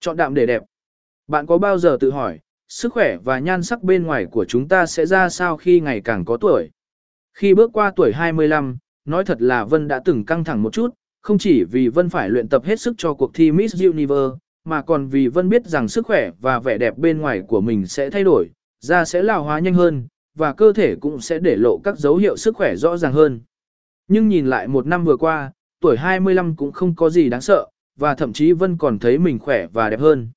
Chọn đạm để đẹp. Bạn có bao giờ tự hỏi, sức khỏe và nhan sắc bên ngoài của chúng ta sẽ ra sao khi ngày càng có tuổi? Khi bước qua tuổi 25, nói thật là Vân đã từng căng thẳng một chút, không chỉ vì Vân phải luyện tập hết sức cho cuộc thi Miss Universe, mà còn vì Vân biết rằng sức khỏe và vẻ đẹp bên ngoài của mình sẽ thay đổi, da sẽ lão hóa nhanh hơn, và cơ thể cũng sẽ để lộ các dấu hiệu sức khỏe rõ ràng hơn. Nhưng nhìn lại một năm vừa qua, tuổi 25 cũng không có gì đáng sợ, và thậm chí Vân còn thấy mình khỏe và đẹp hơn.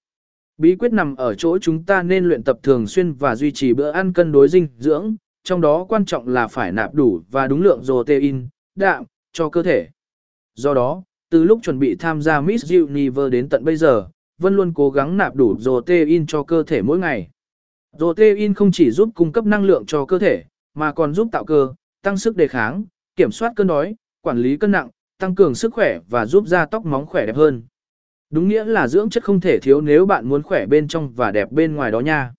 Bí quyết nằm ở chỗ chúng ta nên luyện tập thường xuyên và duy trì bữa ăn cân đối dinh dưỡng, trong đó quan trọng là phải nạp đủ và đúng lượng protein, đạm, cho cơ thể. Do đó, từ lúc chuẩn bị tham gia Miss Universe đến tận bây giờ, Vân luôn cố gắng nạp đủ protein cho cơ thể mỗi ngày. Protein không chỉ giúp cung cấp năng lượng cho cơ thể, mà còn giúp tạo cơ, tăng sức đề kháng, kiểm soát cơn đói, quản lý cân nặng, tăng cường sức khỏe và giúp da tóc móng khỏe đẹp hơn. Đúng nghĩa là dưỡng chất không thể thiếu nếu bạn muốn khỏe bên trong và đẹp bên ngoài đó nha.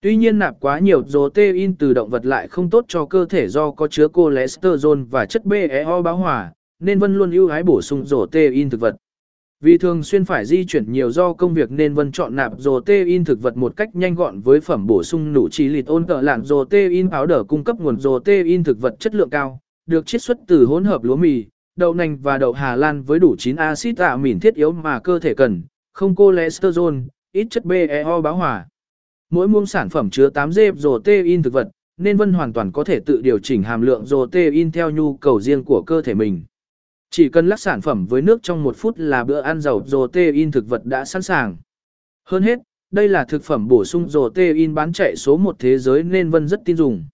Tuy nhiên nạp quá nhiều protein từ động vật lại không tốt cho cơ thể do có chứa cholesterol và chất BEO bão hòa, nên Vân luôn ưu ái bổ sung protein thực vật. Vì thường xuyên phải di chuyển nhiều do công việc nên Vân chọn nạp protein thực vật một cách nhanh gọn với phẩm bổ sung nụ trí lịt ôn cỡ lạng protein áo đỡ cung cấp nguồn protein thực vật chất lượng cao, được chiết xuất từ hỗn hợp lúa mì, đậu nành và đậu Hà Lan với đủ 9 axit amin thiết yếu mà cơ thể cần, không cholesterol, ít chất BEO báo hòa. Mỗi muỗng sản phẩm chứa 8 g protein thực vật, nên Vân hoàn toàn có thể tự điều chỉnh hàm lượng protein theo nhu cầu riêng của cơ thể mình. Chỉ cần lắc sản phẩm với nước trong một phút là bữa ăn giàu protein thực vật đã sẵn sàng. Hơn hết, đây là thực phẩm bổ sung protein bán chạy số một thế giới nên Vân rất tin dùng.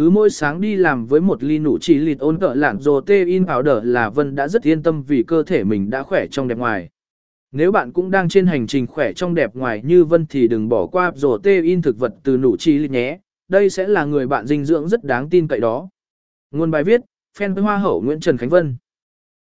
Cứ mỗi sáng đi làm với một ly nụ chỉ lịt ôn cỡ lạn protein powder là Vân đã rất yên tâm vì cơ thể mình đã khỏe trong đẹp ngoài. Nếu bạn cũng đang trên hành trình khỏe trong đẹp ngoài như Vân thì đừng bỏ qua protein thực vật từ nụ chỉ lịt nhé. Đây sẽ là người bạn dinh dưỡng rất đáng tin cậy đó. Nguồn bài viết, fan hoa hậu Nguyễn Trần Khánh Vân